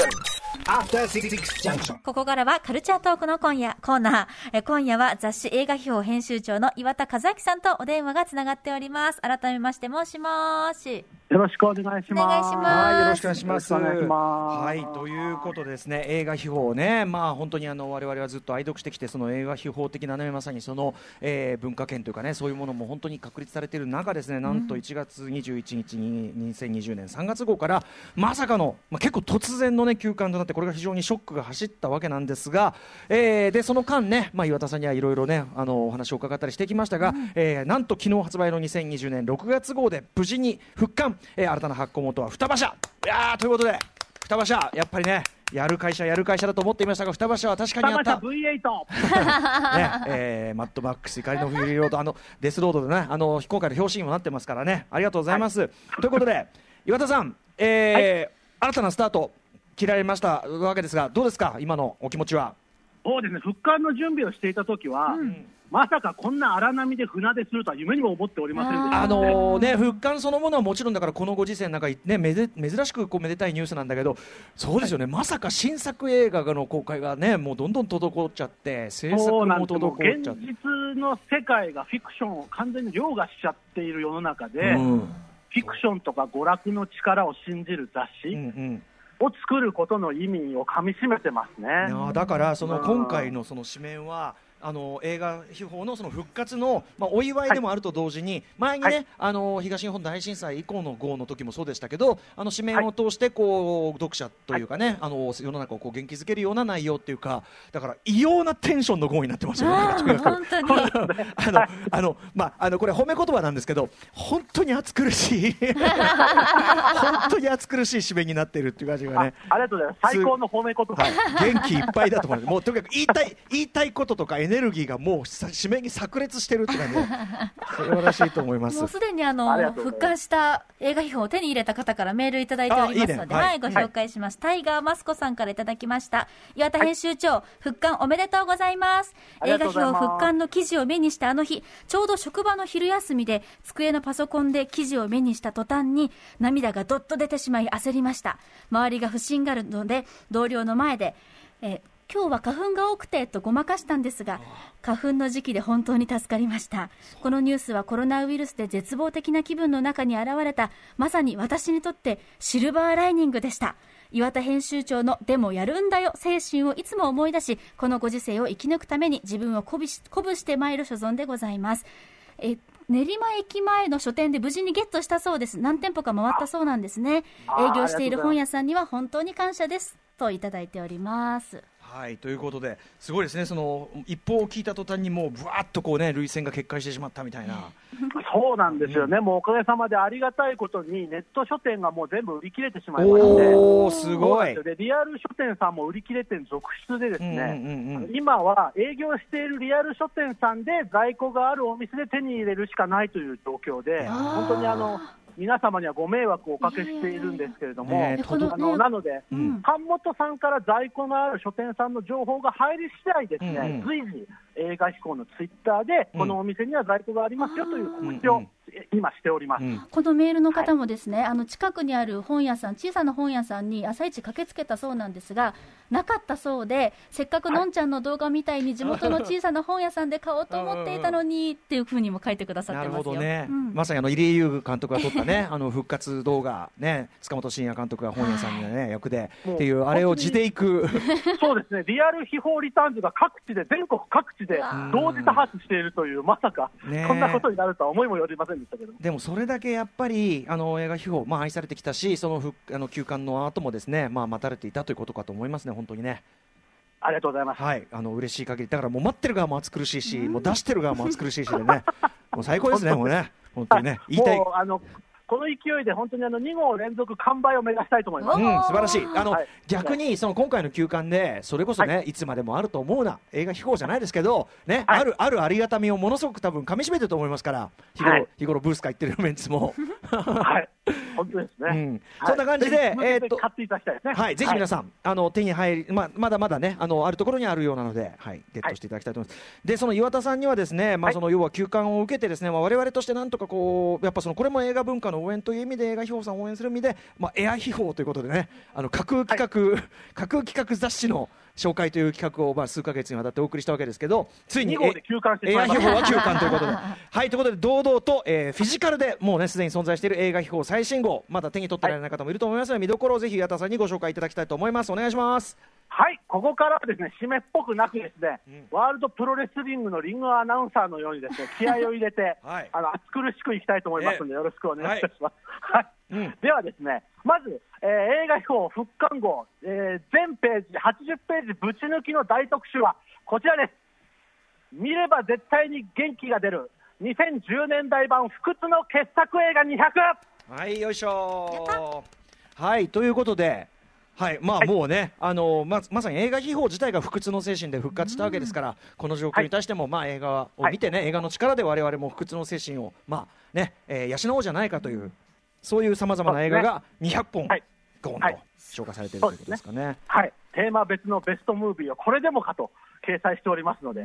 action. ここからはカルチャートークの今夜、コーナー。え今夜は雑誌映画秘宝編集長の岩田和明さんとお電話がつながっております。改めまして、もしもーし。よろしくお願いします。お願いしますはい、よろしくお願いします。はい、ということでですね、映画秘宝ね、まあ本当にあの我々はずっと愛読してきて、その映画秘宝的なね、まさにその、えー文化圏というかね、そういうものも本当に確立されている中ですね、なんと1月21日に2020年3月号からまさかの、まあ結構突然のね休刊となって、これが非常にショックが走ったわけなんですが、えーでその間ね、まあ岩田さんにはいろいろね、あのお話を伺ったりしてきましたが、えーなんと昨日発売の2020年6月号で無事に復刊、えー新たな発行元は双葉社。いやーということで。双葉社、やっぱりね、やる会社、やる会社だと思っていましたが、双葉社は確かにあった。双葉社 V8。ねえーマッドマックス怒りのフューリーロードあのデスロードでねあの今回の表紙にもなってますからねありがとうございます、ということで岩田さん、えー新たなスタート切られましたわけですがどうですか今のお気持ちは？そうですね、復刊の準備をしていたときは、まさかこんな荒波で船出するとは夢にも思っておりませんでしたあので、のね復刊そのものはもちろんだからこのご時世なんかねめで珍しくこうめでたいニュースなんだけどそうですよね、まさか新作映画の公開がねもうどんどん滞っちゃって制作も滞っちゃって。実の世界がフィクションを完全に凌駕しちゃっている世の中で、うん。フィクションとか娯楽の力を信じる雑うんう誌んを作ることの意味をかみしめてますね。だからそのうん今回のその紙面はあの映画秘宝のその復活の、まあ、お祝いでもあると同時に、前にね、はいあの東日本大震災以降の号の時もそうでしたけどあの紙面を通してこう、読者というかね、あの世の中をこう元気づけるような内容っていうかだから異様なテンションの号になってますよね。本当に。あの、あの、まあ、あの、これ褒め言葉なんですけど、本当に暑苦しい。本当に暑苦しい締めになっているっていう感じがあね。ありがとうございます。最高の褒め言葉。はい、元気いっぱいだと思います。もうとにかく言いたい言いたいこととかエネルギーがもうさ締めに炸裂してるって感じで 素晴らしいと思いますもう。すでにあのがとうございます復刊した映画秘宝を手に入れた方からメールいただいておりますので、あいいねはいはい、ご紹介します。タイガーマスコさんからいただきました。岩田編集長、復刊おめでとうございます。映画秘がとうございます宝復刊の記事を目にしたあの日、ちょうど職場の昼休みで机のパソコンで記事を目にした途端に涙がどっと出てしまい焦りました。周りが不審があるので、同僚の前で、えー今日は花粉が多くてとごまかしたんですが、花粉の時期で本当に助かりました。このニュースはコロナウイルスで絶望的な気分の中に現れた、まさに私にとってシルバーライニングでした。岩田編集長のでもやるんだよ精神をいつも思い出し、このご時世を生き抜くために自分を鼓舞し鼓舞してまいる所存でございます。え練馬駅前の書店で無事にゲットしたそうです。何店舗か回ったそうなんですね。あ営業している本屋さんには本当に感謝です。といただいております。はいということですごいですね。その一報を聞いた途端にもうぶわっとこうね涙腺が決壊してしまったみたいな。そうなんですよね、もうおかげさまでありがたいことに、ネット書店がもう全部売り切れてしまいまして、おおすごい。でリアル書店さんも売り切れ店続出で、ですね、うんうんうんうん。今は営業しているリアル書店さんで在庫があるお店で手に入れるしかないという状況で、本当にあの皆様にはご迷惑をおかけしているんですけれども、あのねなので、うん。版元さんから在庫のある書店さんの情報が入り次第ですね、うん。うん随時、映画飛行のツイッターで、うんこのお店には在庫がありますよという告知をうんうんえ今しております。うん。このメールの方もですね、あの近くにある本屋さん、小さな本屋さんに朝一駆けつけたそうなんですが、なかったそうで、せっかくのんちゃんの動画みたいに地元の小さな本屋さんで買おうと思っていたのにっていうふうにも書いてくださってますよ。ほどね、うん。まさにあの入江優監督が撮ったね あの復活動画ね塚本慎也監督が本屋さんにね役でっていうあれを地でいく。そうですね、リアル秘宝リターンズが各地で、全国各地で同時多発しているという、まさか、こんなことになるとは思いもよりませんでしたけど。でもそれだけやっぱりあの映画秘宝、まあ、愛されてきたしその復あの休館の後もですね、まあ、待たれていたということかと思いますね本当にね。ありがとうございます。はい。あの嬉しい限り。だからもう待ってる側も暑苦しいし、もう出してる側も暑苦しいしでね。もう最高ですね もうね。本当にね。言いたい。あのこの勢いで本当にあの2号連続完売を目指したいと思います。うん、素晴らしい。あの、はい。逆にその今回の休館でそれこそね、い、つまでもあると思うな映画秘宝じゃないですけどね、はい。あるあるありがたみをものすごく多分噛み締めてると思いますから日頃、はい。日頃ブースか行ってるメンツもはい、本当ですね。うん。はい。そんな感じでぜひえーっと買っていただきたいですね。はい、ぜひ皆さん、あの手に入り、まあ、まだまだね、あのあるところにあるようなので、はい、ゲットしていただきたいと思います。で、その岩田さんにはですね、まあ、はいその要は休館を受けてですね、まあ、我々としてなんとかこう、やっぱそのこれも映画文化の応援という意味で、映画秘宝さんを応援する意味で、まあ、エア秘宝ということでね、あの架空企画、架空企画雑誌の紹介という企画を、まあ、数ヶ月にわたってお送りしたわけですけど、ついに2号で休館してし映。画秘宝は休館ということで。はい、ということで、堂々と、えーフィジカルでもうね、すでに存在している映画秘宝最新号、まだ手に取ってられない方もいると思いますので、見どころをぜひ岩田さんにご紹介いただきたいと思います。お願いします。はい、ここからはですね、締めっぽくなくですね、うんワールドプロレスリングのリングアナウンサーのようにですね、気合を入れて、はいあの、暑苦しくいきたいと思いますので、よろしくお願いいたします。はい。うん。ではですね、まず、えー映画秘宝復刊号、えー全ページ、80ページぶち抜きの大特集はこちらです。見れば絶対に元気が出る、2010年代版不屈の傑作映画 200! はい、よいしょ。はい、ということで、はい、まあもうね、あのままさに映画秘宝自体が不屈の精神で復活したわけですから、この状況に対しても、まあ映画を見てね、映画の力で我々も不屈の精神を、まあね、えー養おうじゃないかという、そういうさまざまな映画が200本、はい。ゴーンとはい。紹介されているということですかね。はい、テーマ別のベストムービーをこれでもかと掲載しておりますので、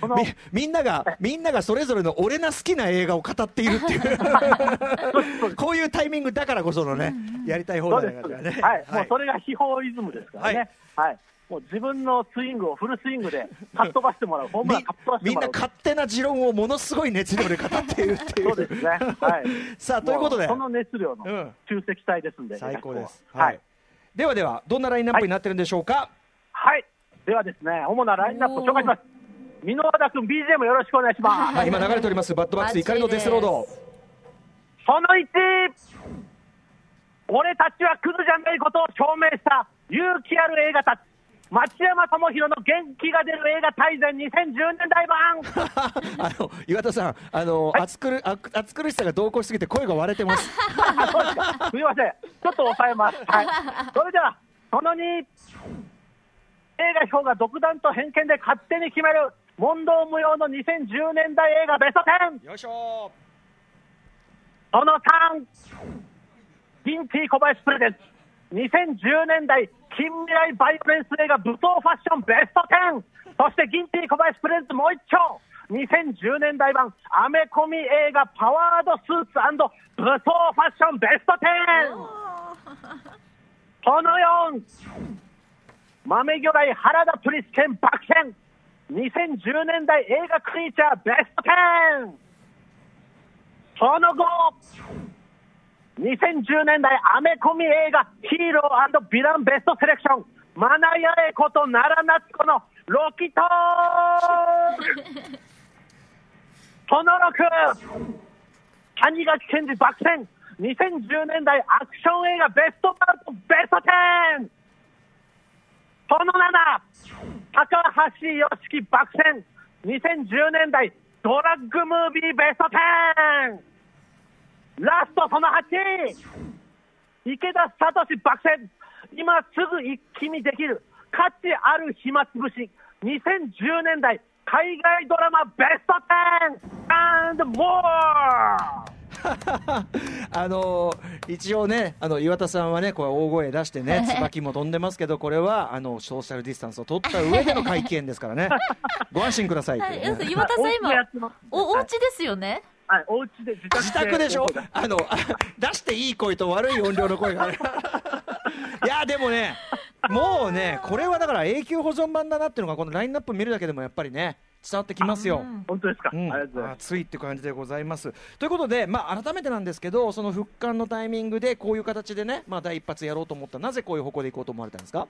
このみみんながみんながそれぞれの俺な好きな映画を語っているっていう。こういうタイミングだからこそのね、やりたい放そうです、題だからね。はい、もうそれが秘宝イズムですからね、はいもう自分のスイングをフルスイングでかっ飛ばしてもらう、ホームランみかっ飛ばしてみんもらう。な勝手な持論をものすごい熱量で語っているっていう。そうですね、はい、さあということでもその熱量のうん集積体ですんで、最高です。ははいい。ではではどんなラインナップになってるんでしょうか？はい、ではですね、主なラインナップを紹介します。箕輪田君、BGM よろしくお願いします。はい、今流れておりますバッドバックス怒りのデスロード。その1、俺たちはクズじゃないことを証明した勇気ある映画たち。智博の元気が出る映画大全2010年代版。あの岩田さん、あの、はい。暑苦あ暑苦しさが同行しすぎて声が割れてます。すみません、ちょっと抑えます。はい、それでは、その2、映画表が独断と偏見で勝手に決める。問答無用の2010年代映画ベスト10。よいしょ。その3、ギンティ小林プレゼンツ、2010年代近未来バイオレンス映画武闘ファッションベスト10、そしてギンティ小林プレゼンツもう一丁、2010年代版アメコミ映画パワードスーツ武闘ファッションベスト10、その4、豆魚雷原田プリス剣爆戦、2010年代映画クリーチャーベスト10、その後、2010年代アメコミ映画ヒーローヴィランベストセレクション、マナヤエこと奈良夏子のロキトーその6、谷垣健二爆戦、2010年代アクション映画ベストバウトベスト 10! その7、高橋良樹爆戦、2010年代ドラッグムービーベスト 10! ラストその8、池田聡爆戦、今すぐ一気にできる。価値ある暇つぶし、2010年代。海外ドラマ。ベスト 10! and more! あの一応ね、あの岩田さんはね、こう大声出してね、椿も飛んでますけど、これはあのソーシャルディスタンスを取った上での会見ですからね、ご安心くださいね、岩田さん、今おお家ですよね？はい、お家で自宅自宅でしょ、あのあ出していい声と悪い音量の声が。ある。いやでもね、もうね、これはだから永久保存版だなっていうのが、このラインナップ見るだけでもやっぱりね、伝わってきますよ。本当ですか、うん。ありがとうございます。熱いって感じでございます。ということで、まあ、改めてなんですけど、その復刊のタイミングで、こういう形でね、まあ、第一発やろうと思った、なぜこういう方向でいこうと思われたんですか、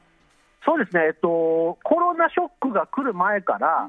そうですね、えっと、コロナショックが来る前から、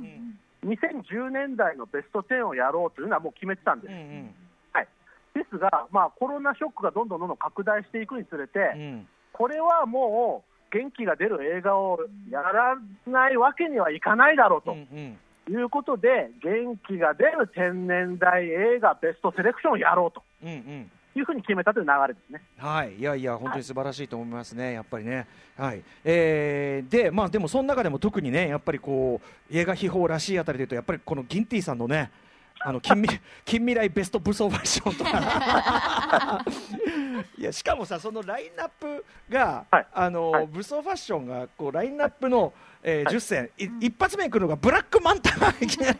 2010年代のベスト10をやろうというのはもう決めてたんです。うんうん。はい、ですが、まあ、コロナショックがどんどんどんどん拡大していくにつれて、うん。これはもう元気が出る映画をやらないわけにはいかないだろうとうんうん。いうことで、元気が出る天然代映画ベストセレクションをやろうとうんうんいうふうに決めたという流れですね。はい、いやいや、本当に素晴らしいと思いますね、やっぱりね。はい、えー、で、まあ、でも、その中でも特にね、やっぱりこう、映画秘宝らしいあたりでいうと、やっぱりこのギンティさんのね。あの近未 近未来ベスト武装ファッションとか いやしかもさそのラインナップが、はいあのはい武装ファッションがこうラインナップの、えーはい。10選、い一発目に来るのがブラックマンタがいきなり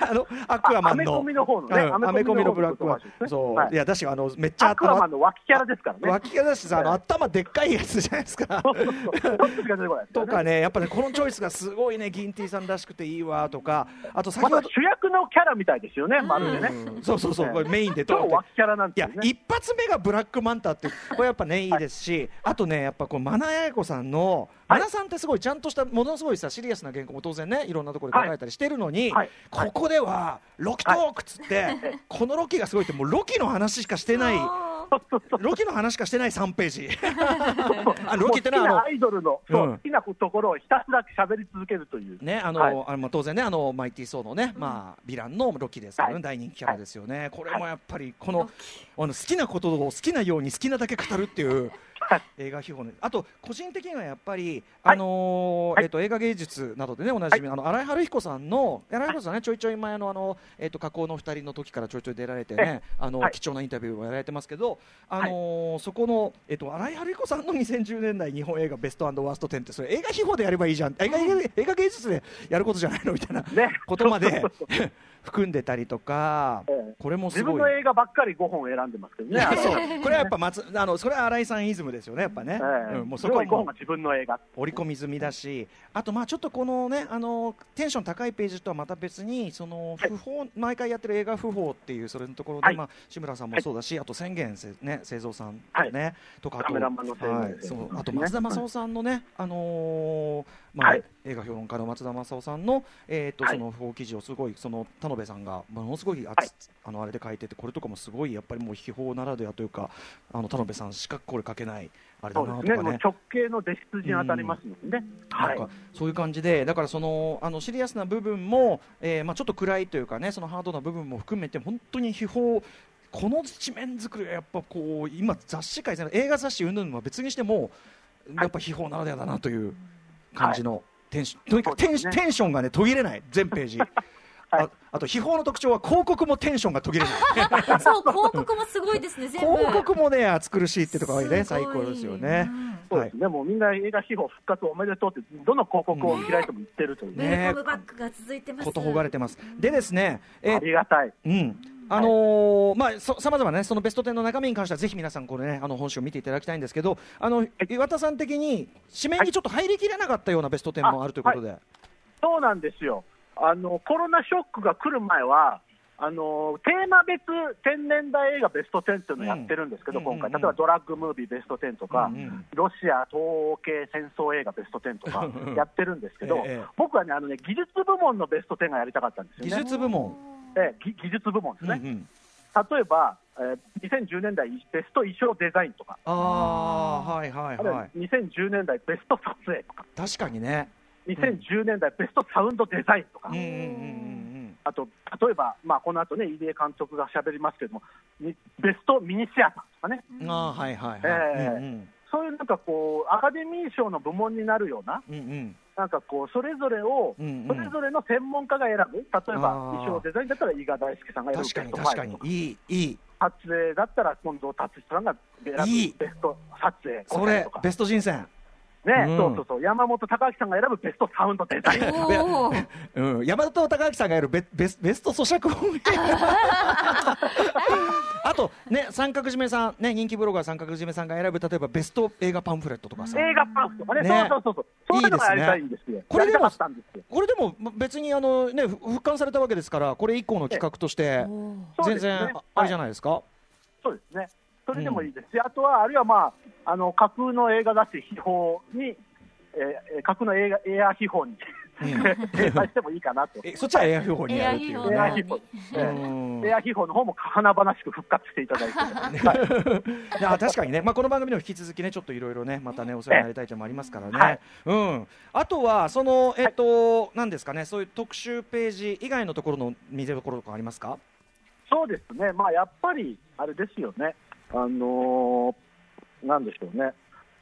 あのアクアマンの。アメコミの方のね。うんアアメコミのブラックマン。そう、はい。い、やだしあのめっちゃアクアマンの脇キャラですからね。脇がだしさあのはい。頭でっかいやつじゃないですか。としかねやっぱねこのチョイスがすごいねギンティさんらしくていいわとか。あと先まほど、だ主役のキャラみたいですよね、まるでね。うんそうそうそう。これメインで超ドンって脇キャラなんいや。一発目がブラックマンタってこれやっぱねいいですし、あとねやっぱこうマナヤエコさんの、はいマナさんってすごいちゃんとしたものすごいさシリアスな原稿も当然ねいろんなところで書かれたりしてるのに、はい。はい。ここではロキトークっつって、このロキがすごいってもうロキの話しかしてないロキの話しかしてない3ページ。あロキってのはあの好きなアイドルの、そううん。好きなところをひたすら喋り続けるという。ねあの、はい。あのまあ当然ねあのマイティー・ソーのね、まあヴィランのロキですからね、はい。大人気キャラですよね、これもやっぱりこのあの好きなことを好きなように好きなだけ語るっていうはい 映画秘宝ね。あと個人的にはやっぱり、はい。あのえっと映画芸術などでねおなじみ、あの新井春彦さんの新井春彦さんねちょいちょい前のあのえっと加工の二人の時からちょいちょい出られてねあの、はい。貴重なインタビューをやられてますけどあのーそこのえっと新井春彦さんの2010年代日本映画ベストワースト10ってそれ映画秘宝でやればいいじゃん。映画映画芸術でやることじゃないの？みたいなね。ことまで 含んでたりとかええ。これもすごい。自分の映画ばっかり5本選んでますけどね。これはやっぱ松あのそれは新井さんイズムですよねやっぱね、ええ。うん、もうそこは5もう自分の映画。織り込み済みだし、あとまあちょっとこのねあのテンション高いページとはまた別にそのはい。不法、毎回やってる映画不法っていうそれのところで、はい。まあ志村さんもそうだし、あと宣言せね製造さんはい。ね、とかあとはい、そうあと松田正夫さんのね、あのーまあ、はい映画評論家の松田正夫さんのえっ、と、はいその不法記事をすごいその田辺さんがものすごいあつ、はいあのあれで書いててこれとかもすごいやっぱりもう秘宝ならではというかあの田辺さんしかこれ書けないあれだ。なとかね。もう直系の弟子筋に当たりますのでね。はい。なんかそういう感じで、だからそのあのシリアスな部分も、えーまあ、ちょっと暗いというかね、そのハードな部分も含めて、本当に秘宝、この地面作りはやっぱこう、今、雑誌界、映画雑誌云々は別にしても、やっぱ秘宝ならではだなという感じの、テンションとにかくテン,、ねテンションがね途切れない、全ページ。ああと秘宝の特徴は広告もテンションが途切れない そう広告もすごいですね全部広告もね暑苦しいってところがね最高ですよね。そうですね。もうみんな映画秘宝復活おめでとうって、どの広告を開いても言ってるというウね。ェルカムバックが続いてますことほがれてます。でですね、えありがたい。うん。あのーまあ、そさまざまね、そのベスト10の中身に関しては、ぜひ皆さん、これね、あの本誌を見ていただきたいんですけど、あの岩田さん的に、指名にちょっと入りきれなかったようなベスト10もあるということで、そうなんですよ。あのコロナショックが来る前は、あのテーマ別天然代映画ベスト10っていうのをやってるんですけど、うん今回、例えばドラッグムービーベスト10とか、うんうんロシア東欧系戦争映画ベスト10とかやってるんですけど、ええ僕はねあのね、技術部門のベスト10がやりたかったんですよ技ね。術部門、ええぎ技術部門ですね。うんうん。例えば、えー2010年代ベスト衣装デザインとか、ああ、はいはいは、はい2010年代ベスト撮影とか、確かにね、2010年代ベストサウンドデザインとか、うんうんうんうんあと例えば、まあ、この後ね、入江監督がしゃべりますけれども、にベストミニシアターとかね、うん、ああ、はいはいはい、ええ。うん。そういうなんかこう、アカデミー賞の部門になるような、うんうんなんかこう、それぞれを、うんうん。それぞれの専門家が選ぶ、例えば衣装デザインだったら伊賀大輔さんが選ぶ確かに確かに5とか、いいいい。撮影だったら近藤達史さんが選ぶいい。ベスト撮影そ5とか、れベスト人選ね、うん。そうそうそう、山本隆明さんが選ぶベストサウンドデザイン。うん、山田孝明さんがやるベベスベスト咀嚼音 あとね三角締めさんね人気ブロガー三角締めさんが選ぶ例えばベスト映画パンフレットとかさ。映画パンフとかね、ね。そうそうそうそう、そういうのがやりたいんですよ。これでもやりたかったんですよ。これでもま別にあのねふ復刊されたわけですからこれ以降の企画として全然ああれじゃないですか、そうですね。それでもいいですし、あとは、あるいはまあ、あの、架空の映画雑誌秘宝に、えー、架空の映画、エア秘宝に、掲載してもいいかなと。えそっちはエアフ法にやるっていうエアね秘宝。うえんーエア秘宝の方も華々しく復活していただいて。はいいや確かにね、まあ、この番組でも引き続きね、ちょっといろいろね、またね、お世話になりたい点もありますからね。はいうん。あとは、その、えっ、と、なんですかね、そういう特集ページ以外のところの見せ所とかありますか？そうですね。まあ、やっぱり、あれですよね。あのーなんでしょうね。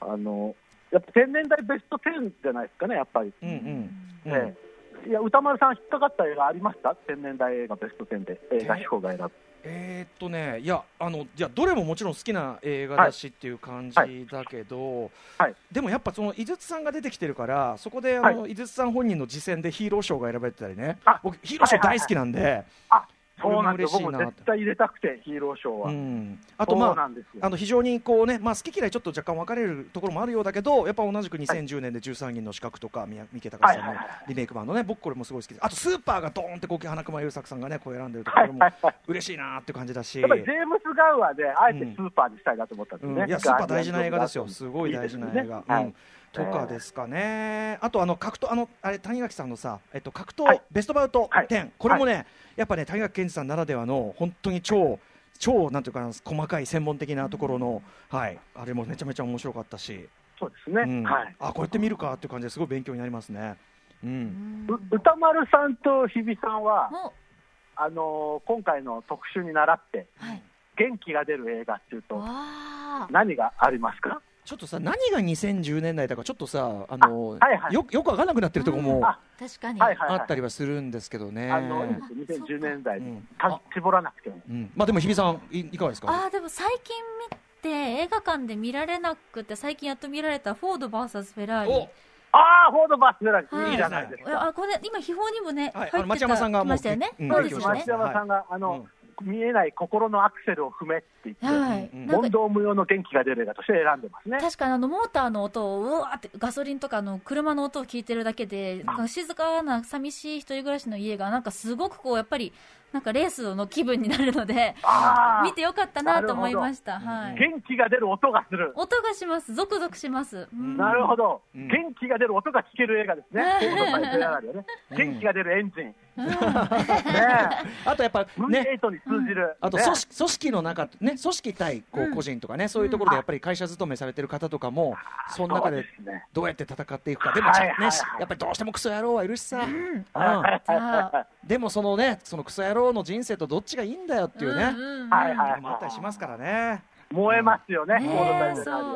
あのやっぱ天然代ベスト10じゃないですかね、やっぱり。うんうん。うんええいや歌丸さん、引っかかった映画ありました？千年代映画ベスト10で、映画秘宝が選ぶ。えーっとね、いや、あの、いや、どれももちろん好きな映画だしっていう感じだけど。はいでも、やっぱ、その井筒さんが出てきてるから、そこで、あの、井筒さん本人の次戦でヒーロー賞が選ばれてたりねあ。僕、ヒーロー賞大好きなんで。あそうなんですよ、僕も嬉しいなも絶対入れたくて、ヒーローショーは。うん、あと、まああの非常にこう、ねまあ、好き嫌いちょっと若干分かれるところもあるようだけどやっぱ同じく2010年で13人の資格とか宮三池隆さんのリメイク版のね僕これもすごい好きです。あとスーパーがドーンってこう花熊優作さんがねこう選んでるところも嬉しいなって感じだし、やっぱりジェームス・ガウアーで、あえてスーパーにしたいなと思ったんですね。うん。いやスーパー大事な映画ですよ。すごい大事な映画、いいねはい。うんとかですかね、あとあの格闘あのあれ谷垣さんのさ、えっと、格闘、はい。ベストバウトはい。10、これもね、やっぱね谷垣健二さんならではの本当に超超なんていうかな細かい専門的なところの、はい。あれもめちゃめちゃ面白かったし、そうですね。うん。はい。あこうやって見るかっていう感じですごい勉強になりますね。うん、う歌丸さんと日比さんは、もあのー今回の特集に倣って、うはい。元気が出る映画っていうと、何がありますか？ちょっとさ何が2010年代だかちょっとさあのあはいはい。よよくわかんなくなってるところもあ確かに。あったりはするんですけどね。あの、いいですよ2010年代にうん、た絞らなくても。うん、まあでも日比さんいいかがですか？あーでも最近見て映画館で見られなくて最近やっと見られたフォード VS フェラーリ。お！ああ、フォードバスベラはい。いいじゃないですか。あこれ今秘宝にもね、はい。入ってた町山さんがもう来ましたよね、うん。そうですよ。ね。町山さんが、あの、見えない心のアクセルを踏めって言って、はい、無用の元気が出る映画として選んでますね。確かにあのモーターの音をうわーってガソリンとかあの車の音を聞いてるだけでなんか静かな寂しい一人暮らしの家がなんかすごくこうやっぱりなんかレースの気分になるのでああ見てよかったなと思いました、はい、元気が出る音がする。音がします。ゾクゾクします、うん。なるほど、うん。元気が出る音が聞ける映画ですね。元気が出るエンジン。ねあとやっぱえ。ね。V8 に通じる。ねあと組織組織の中ね組織対こううん個人とかね、そういうところでやっぱり会社勤めされてる方とかもその中でどうやって戦っていくか。でもね、やっぱりどうしてもクソ野郎はいるしさ、でもそのねそのクソ野郎の人生とどっちがいいんだよっていうね、もあったりしますからね。燃えますよね。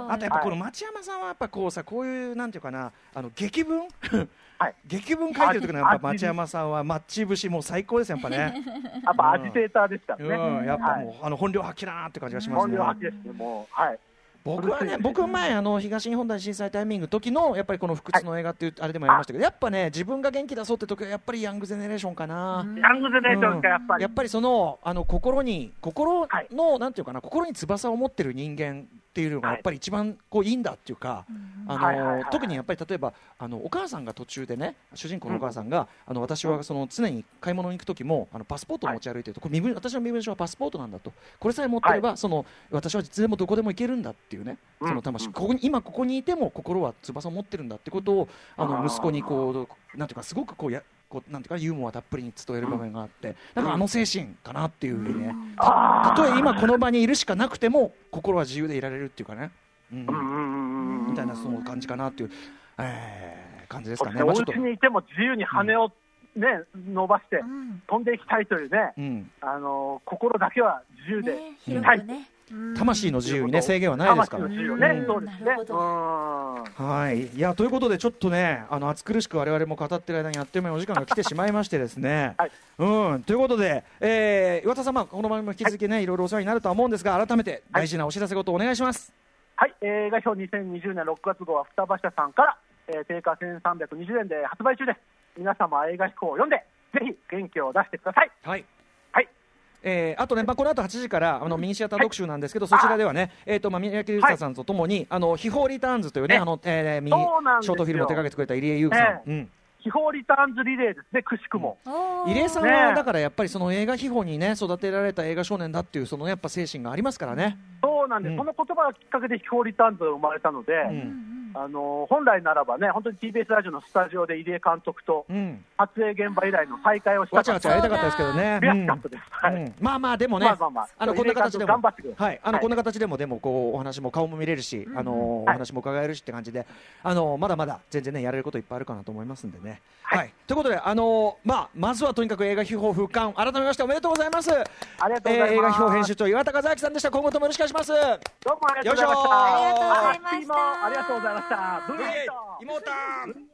あとやっぱこのはい。町山さんはやっぱこうさこういうなんていうかなあの劇文？はい劇文書いてる時のやっぱ町山さんはマッチ節もう最高ですよやっぱね。やっぱアジテーターですからね。うんやっぱもう、はいあの本領発揮だなって感じがしますね本領。発揮ですね、もう。はい。僕はね、僕は前あの東日本大震災タイミングの時のやっぱりこの不屈の映画っていうあれでもやりましたけど、やっぱね自分が元気出そうって時はやっぱりヤングゼネレーションかな。うんヤングゼネレーションがやっぱり。やっぱりそのあの心に心はいの、なんていうかな心に翼を持ってる人間っていうのがはい。やっぱり一番こういいんだっていうか、あのはいはいはいはい。特にやっぱり例えばあのお母さんが途中でね主人公のお母さんが、あの私はその常に買い物に行く時もあのパスポートを持ち歩いてると、これ身分私の身分証はパスポートなんだと。これさえ持ってれば、その私はいつでもどこでも行けるんだっていうねうん。その魂、うん。ここに今ここにいても心は翼を持ってるんだってことをあの息子にこうなんていうかすごくこうやこうなんていうかユーモアたっぷりに伝える場面があって、なんかあの精神かなっていうふうにね、あたとえ今この場にいるしかなくても心は自由でいられるっていうかね、うん。ーうんうんうんうん。みたいなその感じかなっていう、えー感じですかね。おまあちょっと家にいても自由に羽をね、伸ばしてうん飛んでいきたいというね、うん、あの心だけは自由でねいたい。ねうん魂の自由にね制限はないですからね、うんそうですね。はい、いやということでちょっとねあの暑苦しく我々も語ってる間にあっという間にお時間が来てしまいましてですね。はいうんということで、えー岩田さん、まあ、この番組も引き続きね、い、ろいろお世話になるとは思うんですが改めて大事なお知らせごとお願いします。はい、映画表2020年6月号は双葉社さんから、えー定価1320円で発売中です。皆様映画飛行を読んで、ぜひ元気を出してください。はいはい。えーあとね、まあ、この後8時からあのミニシアター特集なんですけど、そちらではね、えーとまあ、宮城隆太さんとともに、あの秘宝リターンズというね、えあのえーミショートフィルムを手掛けてくれた入江優さん、えうん、秘宝リターンズリレーですね、くしくも。入江さんはだからやっぱりその映画秘宝にね育てられた映画少年だっていうそのやっぱ精神がありますからね。そうなんです、うん。その言葉がきっかけで秘宝リターンズが生まれたので、うん。あの本来ならばね、本当に TBS ラジオのスタジオで入江監督とうん、撮影現場以来の再会をしたわちゃわちゃやりたかったですけどね。悔しかったです。はいうんまあまあでもね、まあまあまああのこんな形でも頑張ってくださいはい、あのはいこんな形でもでもこうお話も顔も見れるし、あのおはい話も伺えるしって感じで、あのまだまだ全然ねやれることいっぱいあるかなと思いますんでね。は、はいいということであのまあまずはとにかく映画秘宝復刊改めましておめでとうございます。ありがとうございます。えー映画秘宝編集長岩田和明さんでした。今後ともよろしくお願いします。どうもありがとうございました。ありがとうございましたあありがとうございました。ブーイ妹